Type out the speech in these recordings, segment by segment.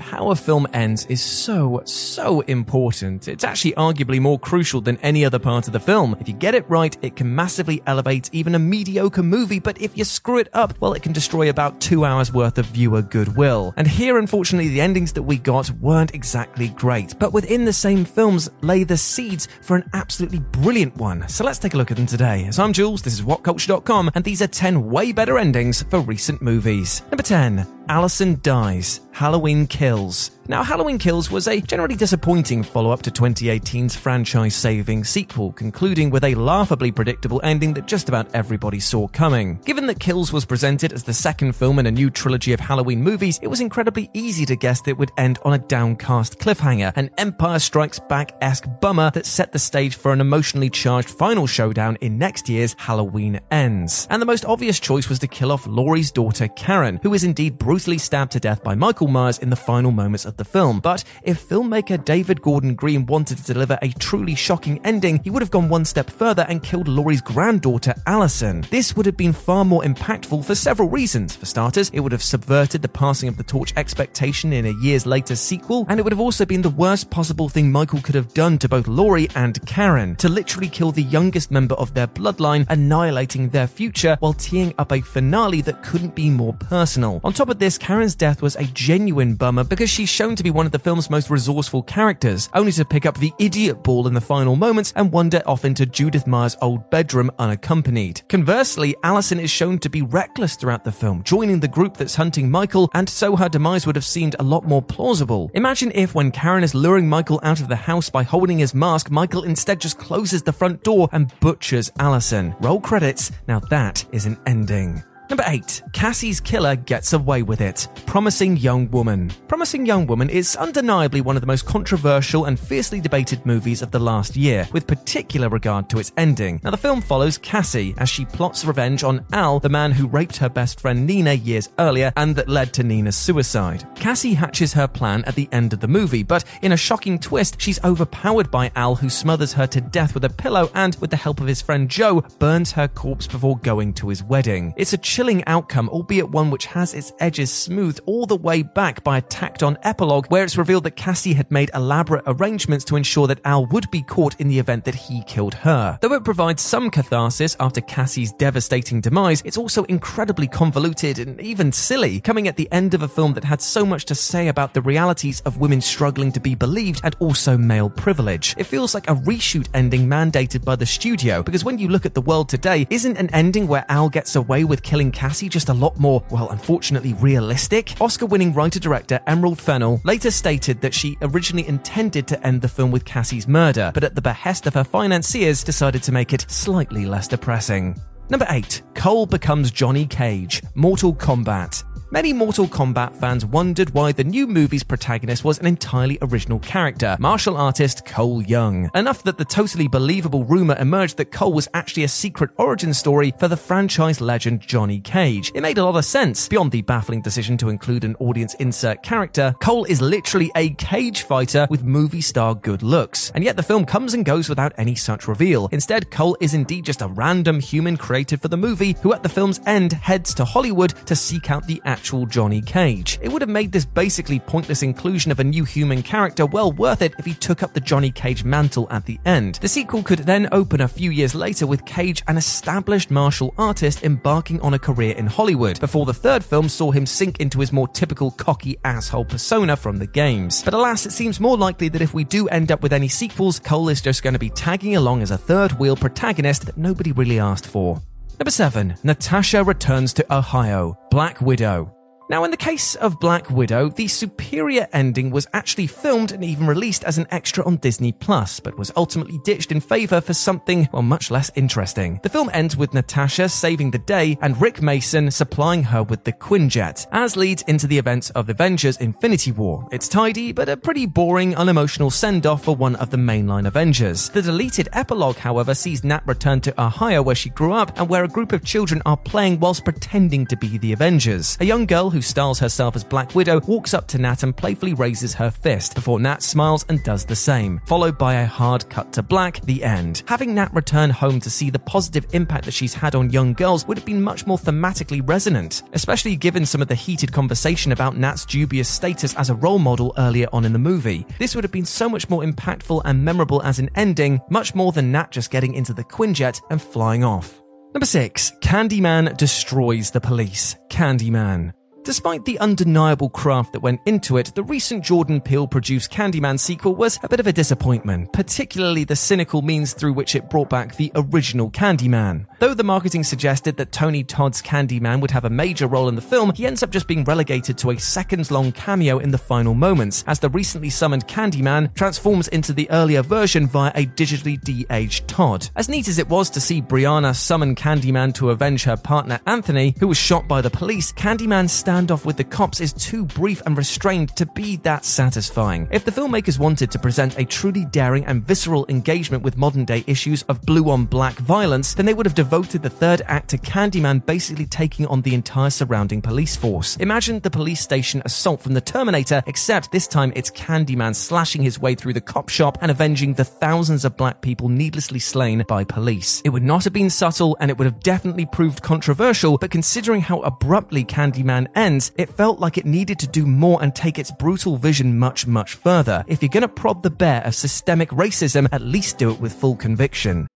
How a film ends is so, so important. It's actually arguably more crucial than any other part of the film. If you get it right, it can massively elevate even a mediocre movie, but if you screw it up, well, it can destroy about two hours worth of viewer goodwill. And here, unfortunately, the endings that we got weren't exactly great, but within the same films lay the seeds for an absolutely brilliant one. So let's take a look at them today. So I'm Jules, this is WhatCulture.com, and these are 10 way better endings for recent movies. Number 10. Allison dies. Halloween Kills. Now, Halloween Kills was a generally disappointing follow up to 2018's franchise saving sequel, concluding with a laughably predictable ending that just about everybody saw coming. Given that Kills was presented as the second film in a new trilogy of Halloween movies, it was incredibly easy to guess that it would end on a downcast cliffhanger, an Empire Strikes Back esque bummer that set the stage for an emotionally charged final showdown in next year's Halloween Ends. And the most obvious choice was to kill off Laurie's daughter Karen, who is indeed brutally stabbed to death by Michael Myers in the final moments of the film. But if filmmaker David Gordon Green wanted to deliver a truly shocking ending, he would have gone one step further and killed Laurie's granddaughter, Allison. This would have been far more impactful for several reasons. For starters, it would have subverted the passing of the torch expectation in a years later sequel, and it would have also been the worst possible thing Michael could have done to both Laurie and Karen to literally kill the youngest member of their bloodline, annihilating their future while teeing up a finale that couldn't be more personal. On top of this, Karen's death was a genuine bummer because she's shown to be one of the film's most resourceful characters, only to pick up the idiot ball in the final moments and wander off into Judith Myers' old bedroom unaccompanied. Conversely, Allison is shown to be reckless throughout the film, joining the group that's hunting Michael, and so her demise would have seemed a lot more plausible. Imagine if, when Karen is luring Michael out of the house by holding his mask, Michael instead just closes the front door and butchers Allison. Roll credits, now that is an ending. Number 8. Cassie's killer gets away with it. Promising Young Woman. Promising Young Woman is undeniably one of the most controversial and fiercely debated movies of the last year, with particular regard to its ending. Now, the film follows Cassie as she plots revenge on Al, the man who raped her best friend Nina years earlier and that led to Nina's suicide. Cassie hatches her plan at the end of the movie, but in a shocking twist, she's overpowered by Al, who smothers her to death with a pillow and, with the help of his friend Joe, burns her corpse before going to his wedding. It's a chilling outcome, albeit one which has its edges smoothed all the way back by a tacked on epilogue where it's revealed that Cassie had made elaborate arrangements to ensure that Al would be caught in the event that he killed her. Though it provides some catharsis after Cassie's devastating demise, it's also incredibly convoluted and even silly, coming at the end of a film that had so much to say about the realities of women struggling to be believed and also male privilege. It feels like a reshoot ending mandated by the studio because when you look at the world today, isn't an ending where Al gets away with killing Cassie just a lot more, well, unfortunately realistic? Oscar winning writer director Emerald Fennell later stated that she originally intended to end the film with Cassie's murder, but at the behest of her financiers decided to make it slightly less depressing. Number 8. Cole becomes Johnny Cage. Mortal Kombat. Many Mortal Kombat fans wondered why the new movie's protagonist was an entirely original character, martial artist Cole Young. Enough that the totally believable rumor emerged that Cole was actually a secret origin story for the franchise legend Johnny Cage. It made a lot of sense. Beyond the baffling decision to include an audience insert character, Cole is literally a cage fighter with movie star good looks. And yet the film comes and goes without any such reveal. Instead, Cole is indeed just a random human created for the movie who at the film's end heads to Hollywood to seek out the actual Johnny Cage. It would have made this basically pointless inclusion of a new human character well worth it if he took up the Johnny Cage mantle at the end. The sequel could then open a few years later with Cage, an established martial artist, embarking on a career in Hollywood, before the third film saw him sink into his more typical cocky asshole persona from the games. But alas, it seems more likely that if we do end up with any sequels, Cole is just going to be tagging along as a third wheel protagonist that nobody really asked for. Number 7. Natasha returns to Ohio. Black Widow. Now, in the case of Black Widow, the superior ending was actually filmed and even released as an extra on Disney Plus, but was ultimately ditched in favor for something, well, much less interesting. The film ends with Natasha saving the day and Rick Mason supplying her with the Quinjet, as leads into the events of Avengers Infinity War. It's tidy, but a pretty boring, unemotional send off for one of the mainline Avengers. The deleted epilogue, however, sees Nat return to Ohio where she grew up and where a group of children are playing whilst pretending to be the Avengers. A young girl who who styles herself as Black Widow, walks up to Nat and playfully raises her fist before Nat smiles and does the same, followed by a hard cut to black, the end. Having Nat return home to see the positive impact that she's had on young girls would have been much more thematically resonant, especially given some of the heated conversation about Nat's dubious status as a role model earlier on in the movie. This would have been so much more impactful and memorable as an ending, much more than Nat just getting into the Quinjet and flying off. Number 6. Candyman destroys the police. Candyman. Despite the undeniable craft that went into it, the recent Jordan Peele produced Candyman sequel was a bit of a disappointment, particularly the cynical means through which it brought back the original Candyman. Though the marketing suggested that Tony Todd's Candyman would have a major role in the film, he ends up just being relegated to a seconds long cameo in the final moments, as the recently summoned Candyman transforms into the earlier version via a digitally de-aged Todd. As neat as it was to see Brianna summon Candyman to avenge her partner Anthony, who was shot by the police, Candyman standoff with the cops is too brief and restrained to be that satisfying. If the filmmakers wanted to present a truly daring and visceral engagement with modern day issues of blue on black violence, then they would have devoted the third act to Candyman basically taking on the entire surrounding police force. Imagine the police station assault from the Terminator, except this time it's Candyman slashing his way through the cop shop and avenging the thousands of black people needlessly slain by police. It would not have been subtle and it would have definitely proved controversial, but considering how abruptly Candyman ends, it felt like it needed to do more and take its brutal vision much, much further. If you're gonna prod the bear of systemic racism, at least do it with full conviction.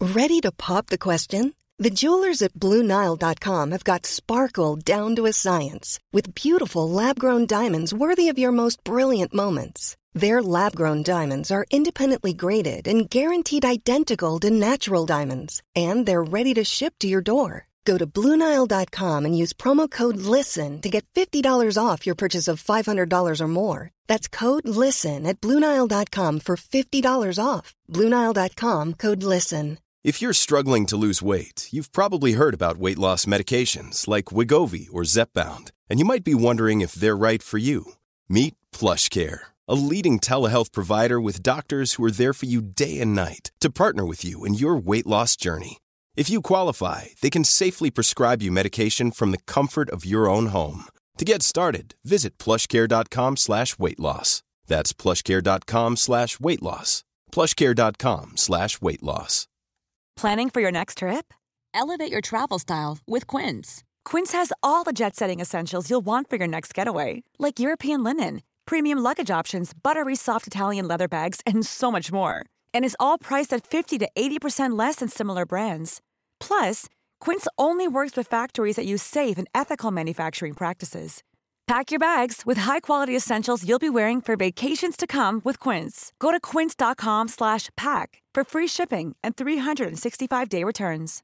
Ready to pop the question? The jewelers at BlueNile.com have got sparkle down to a science with beautiful lab grown diamonds worthy of your most brilliant moments. Their lab grown diamonds are independently graded and guaranteed identical to natural diamonds, and they're ready to ship to your door. Go to Bluenile.com and use promo code LISTEN to get $50 off your purchase of $500 or more. That's code LISTEN at Bluenile.com for $50 off. Bluenile.com code LISTEN. If you're struggling to lose weight, you've probably heard about weight loss medications like Wegovy or Zepbound, and you might be wondering if they're right for you. Meet PlushCare, a leading telehealth provider with doctors who are there for you day and night to partner with you in your weight loss journey. If you qualify, they can safely prescribe you medication from the comfort of your own home. To get started, visit plushcare.com slash weight loss. That's plushcare.com slash weight loss. plushcare.com slash weight loss. Planning for your next trip? Elevate your travel style with Quince. Quince has all the jet setting essentials you'll want for your next getaway, like European linen, premium luggage options, buttery soft Italian leather bags, and so much more. And is all priced at 50 to 80% less than similar brands. Plus, Quince only works with factories that use safe and ethical manufacturing practices. Pack your bags with high-quality essentials you'll be wearing for vacations to come with Quince. Go to quince.com/pack for free shipping and 365-day returns.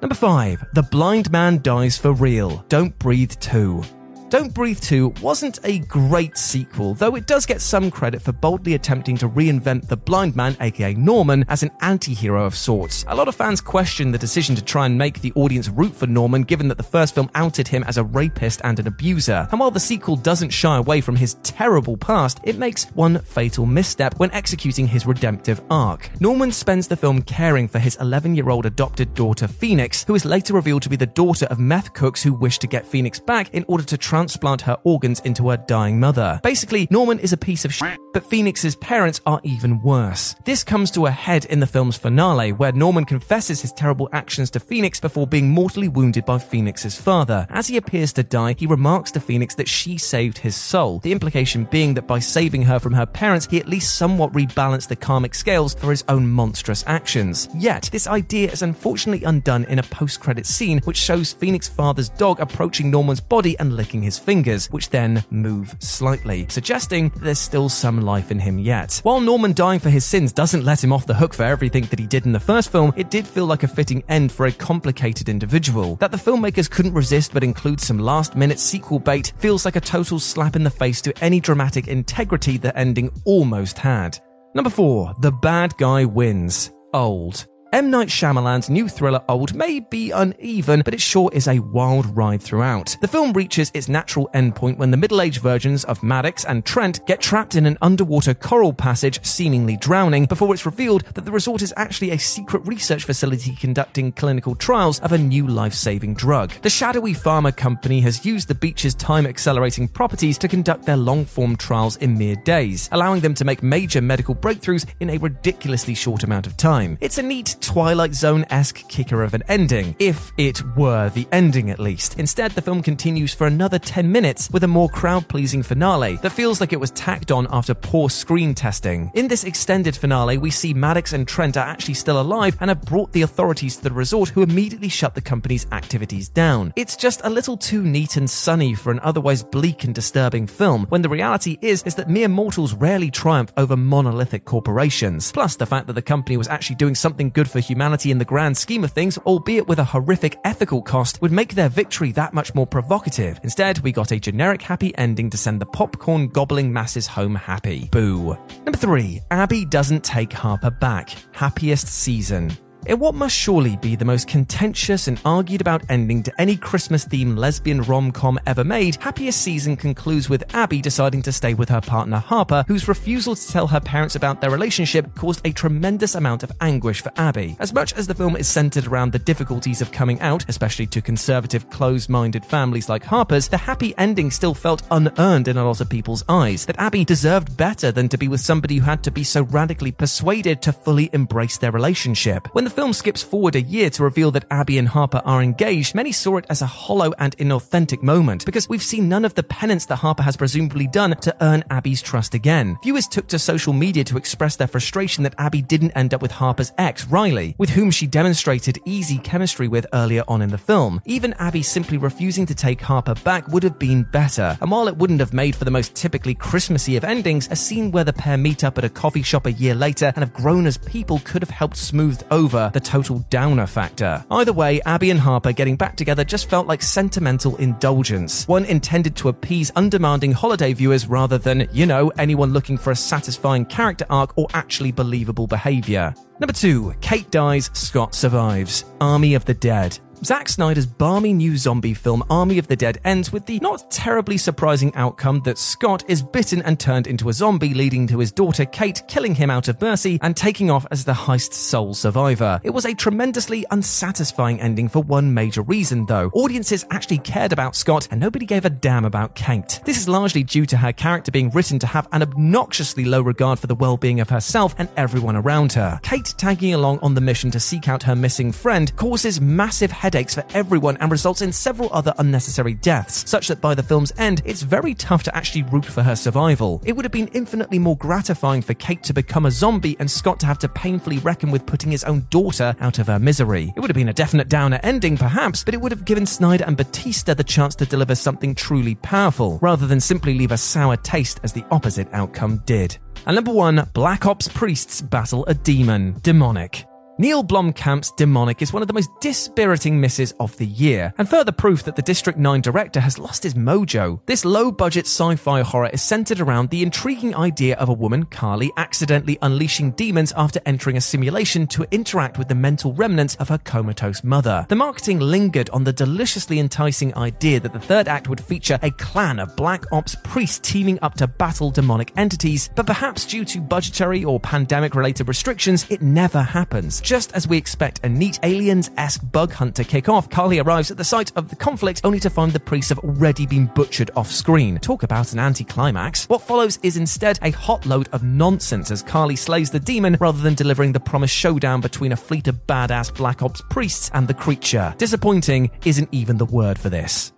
Number 5. The Blind Man Dies for Real. Don't Breathe 2. Don't Breathe 2 wasn't a great sequel, though it does get some credit for boldly attempting to reinvent the blind man, aka Norman, as an anti hero of sorts. A lot of fans question the decision to try and make the audience root for Norman, given that the first film outed him as a rapist and an abuser. And while the sequel doesn't shy away from his terrible past, it makes one fatal misstep when executing his redemptive arc. Norman spends the film caring for his 11 year old adopted daughter, Phoenix, who is later revealed to be the daughter of meth cooks who wish to get Phoenix back in order to transfer transplant her organs into her dying mother. Basically, Norman is a piece of shit, but Phoenix's parents are even worse. This comes to a head in the film's finale, where Norman confesses his terrible actions to Phoenix before being mortally wounded by Phoenix's father. As he appears to die, he remarks to Phoenix that she saved his soul, the implication being that by saving her from her parents, he at least somewhat rebalanced the karmic scales for his own monstrous actions. Yet, this idea is unfortunately undone in a post-credit scene which shows Phoenix's father's dog approaching Norman's body and licking his fingers, which then move slightly, suggesting there's still some life in him yet. While Norman dying for his sins doesn't let him off the hook for everything that he did in the first film, it did feel like a fitting end for a complicated individual. That the filmmakers couldn't resist but include some last minute sequel bait feels like a total slap in the face to any dramatic integrity the ending almost had. Number 4. The Bad Guy Wins. Old. M. Night Shyamalan's new thriller Old may be uneven, but it sure is a wild ride throughout. The film reaches its natural endpoint when the middle-aged versions of Maddox and Trent get trapped in an underwater coral passage, seemingly drowning, before it's revealed that the resort is actually a secret research facility conducting clinical trials of a new life-saving drug. The shadowy pharma company has used the beach's time-accelerating properties to conduct their long-form trials in mere days, allowing them to make major medical breakthroughs in a ridiculously short amount of time. It's a neat Twilight Zone esque kicker of an ending, if it were the ending at least. Instead, the film continues for another 10 minutes with a more crowd pleasing finale that feels like it was tacked on after poor screen testing. In this extended finale, we see Maddox and Trent are actually still alive and have brought the authorities to the resort who immediately shut the company's activities down. It's just a little too neat and sunny for an otherwise bleak and disturbing film, when the reality is, is that mere mortals rarely triumph over monolithic corporations. Plus, the fact that the company was actually doing something good for humanity in the grand scheme of things, albeit with a horrific ethical cost, would make their victory that much more provocative. Instead, we got a generic happy ending to send the popcorn gobbling masses home happy. Boo. Number 3. Abby doesn't take Harper back. Happiest season. In what must surely be the most contentious and argued about ending to any Christmas themed lesbian rom com ever made, Happiest Season concludes with Abby deciding to stay with her partner Harper, whose refusal to tell her parents about their relationship caused a tremendous amount of anguish for Abby. As much as the film is centered around the difficulties of coming out, especially to conservative, closed minded families like Harper's, the happy ending still felt unearned in a lot of people's eyes. That Abby deserved better than to be with somebody who had to be so radically persuaded to fully embrace their relationship. When the film skips forward a year to reveal that Abby and Harper are engaged, many saw it as a hollow and inauthentic moment because we've seen none of the penance that Harper has presumably done to earn Abby's trust again. Viewers took to social media to express their frustration that Abby didn't end up with Harper's ex, Riley, with whom she demonstrated easy chemistry with earlier on in the film. Even Abby simply refusing to take Harper back would have been better. And while it wouldn't have made for the most typically Christmassy of endings, a scene where the pair meet up at a coffee shop a year later and have grown as people could have helped smooth over the total downer factor. Either way, Abby and Harper getting back together just felt like sentimental indulgence, one intended to appease undemanding holiday viewers rather than, you know, anyone looking for a satisfying character arc or actually believable behavior. Number 2, Kate dies, Scott survives. Army of the Dead. Zack Snyder's balmy new zombie film Army of the Dead ends with the not terribly surprising outcome that Scott is bitten and turned into a zombie, leading to his daughter Kate killing him out of mercy and taking off as the heist's sole survivor. It was a tremendously unsatisfying ending for one major reason, though. Audiences actually cared about Scott and nobody gave a damn about Kate. This is largely due to her character being written to have an obnoxiously low regard for the well-being of herself and everyone around her. Kate tagging along on the mission to seek out her missing friend causes massive headaches headaches for everyone and results in several other unnecessary deaths, such that by the film's end, it's very tough to actually root for her survival. It would have been infinitely more gratifying for Kate to become a zombie and Scott to have to painfully reckon with putting his own daughter out of her misery. It would have been a definite downer ending, perhaps, but it would have given Snyder and Bautista the chance to deliver something truly powerful, rather than simply leave a sour taste as the opposite outcome did. And number one, Black Ops priests battle a demon, demonic. Neil Blomkamp's Demonic is one of the most dispiriting misses of the year, and further proof that the District 9 director has lost his mojo. This low budget sci fi horror is centered around the intriguing idea of a woman, Carly, accidentally unleashing demons after entering a simulation to interact with the mental remnants of her comatose mother. The marketing lingered on the deliciously enticing idea that the third act would feature a clan of Black Ops priests teaming up to battle demonic entities, but perhaps due to budgetary or pandemic related restrictions, it never happens. Just as we expect a neat aliens-esque bug hunt to kick off, Carly arrives at the site of the conflict only to find the priests have already been butchered off screen. Talk about an anticlimax. What follows is instead a hot load of nonsense as Carly slays the demon rather than delivering the promised showdown between a fleet of badass Black Ops priests and the creature. Disappointing isn't even the word for this.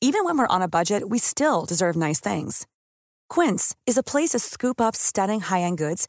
Even when we're on a budget, we still deserve nice things. Quince is a place to scoop up stunning high-end goods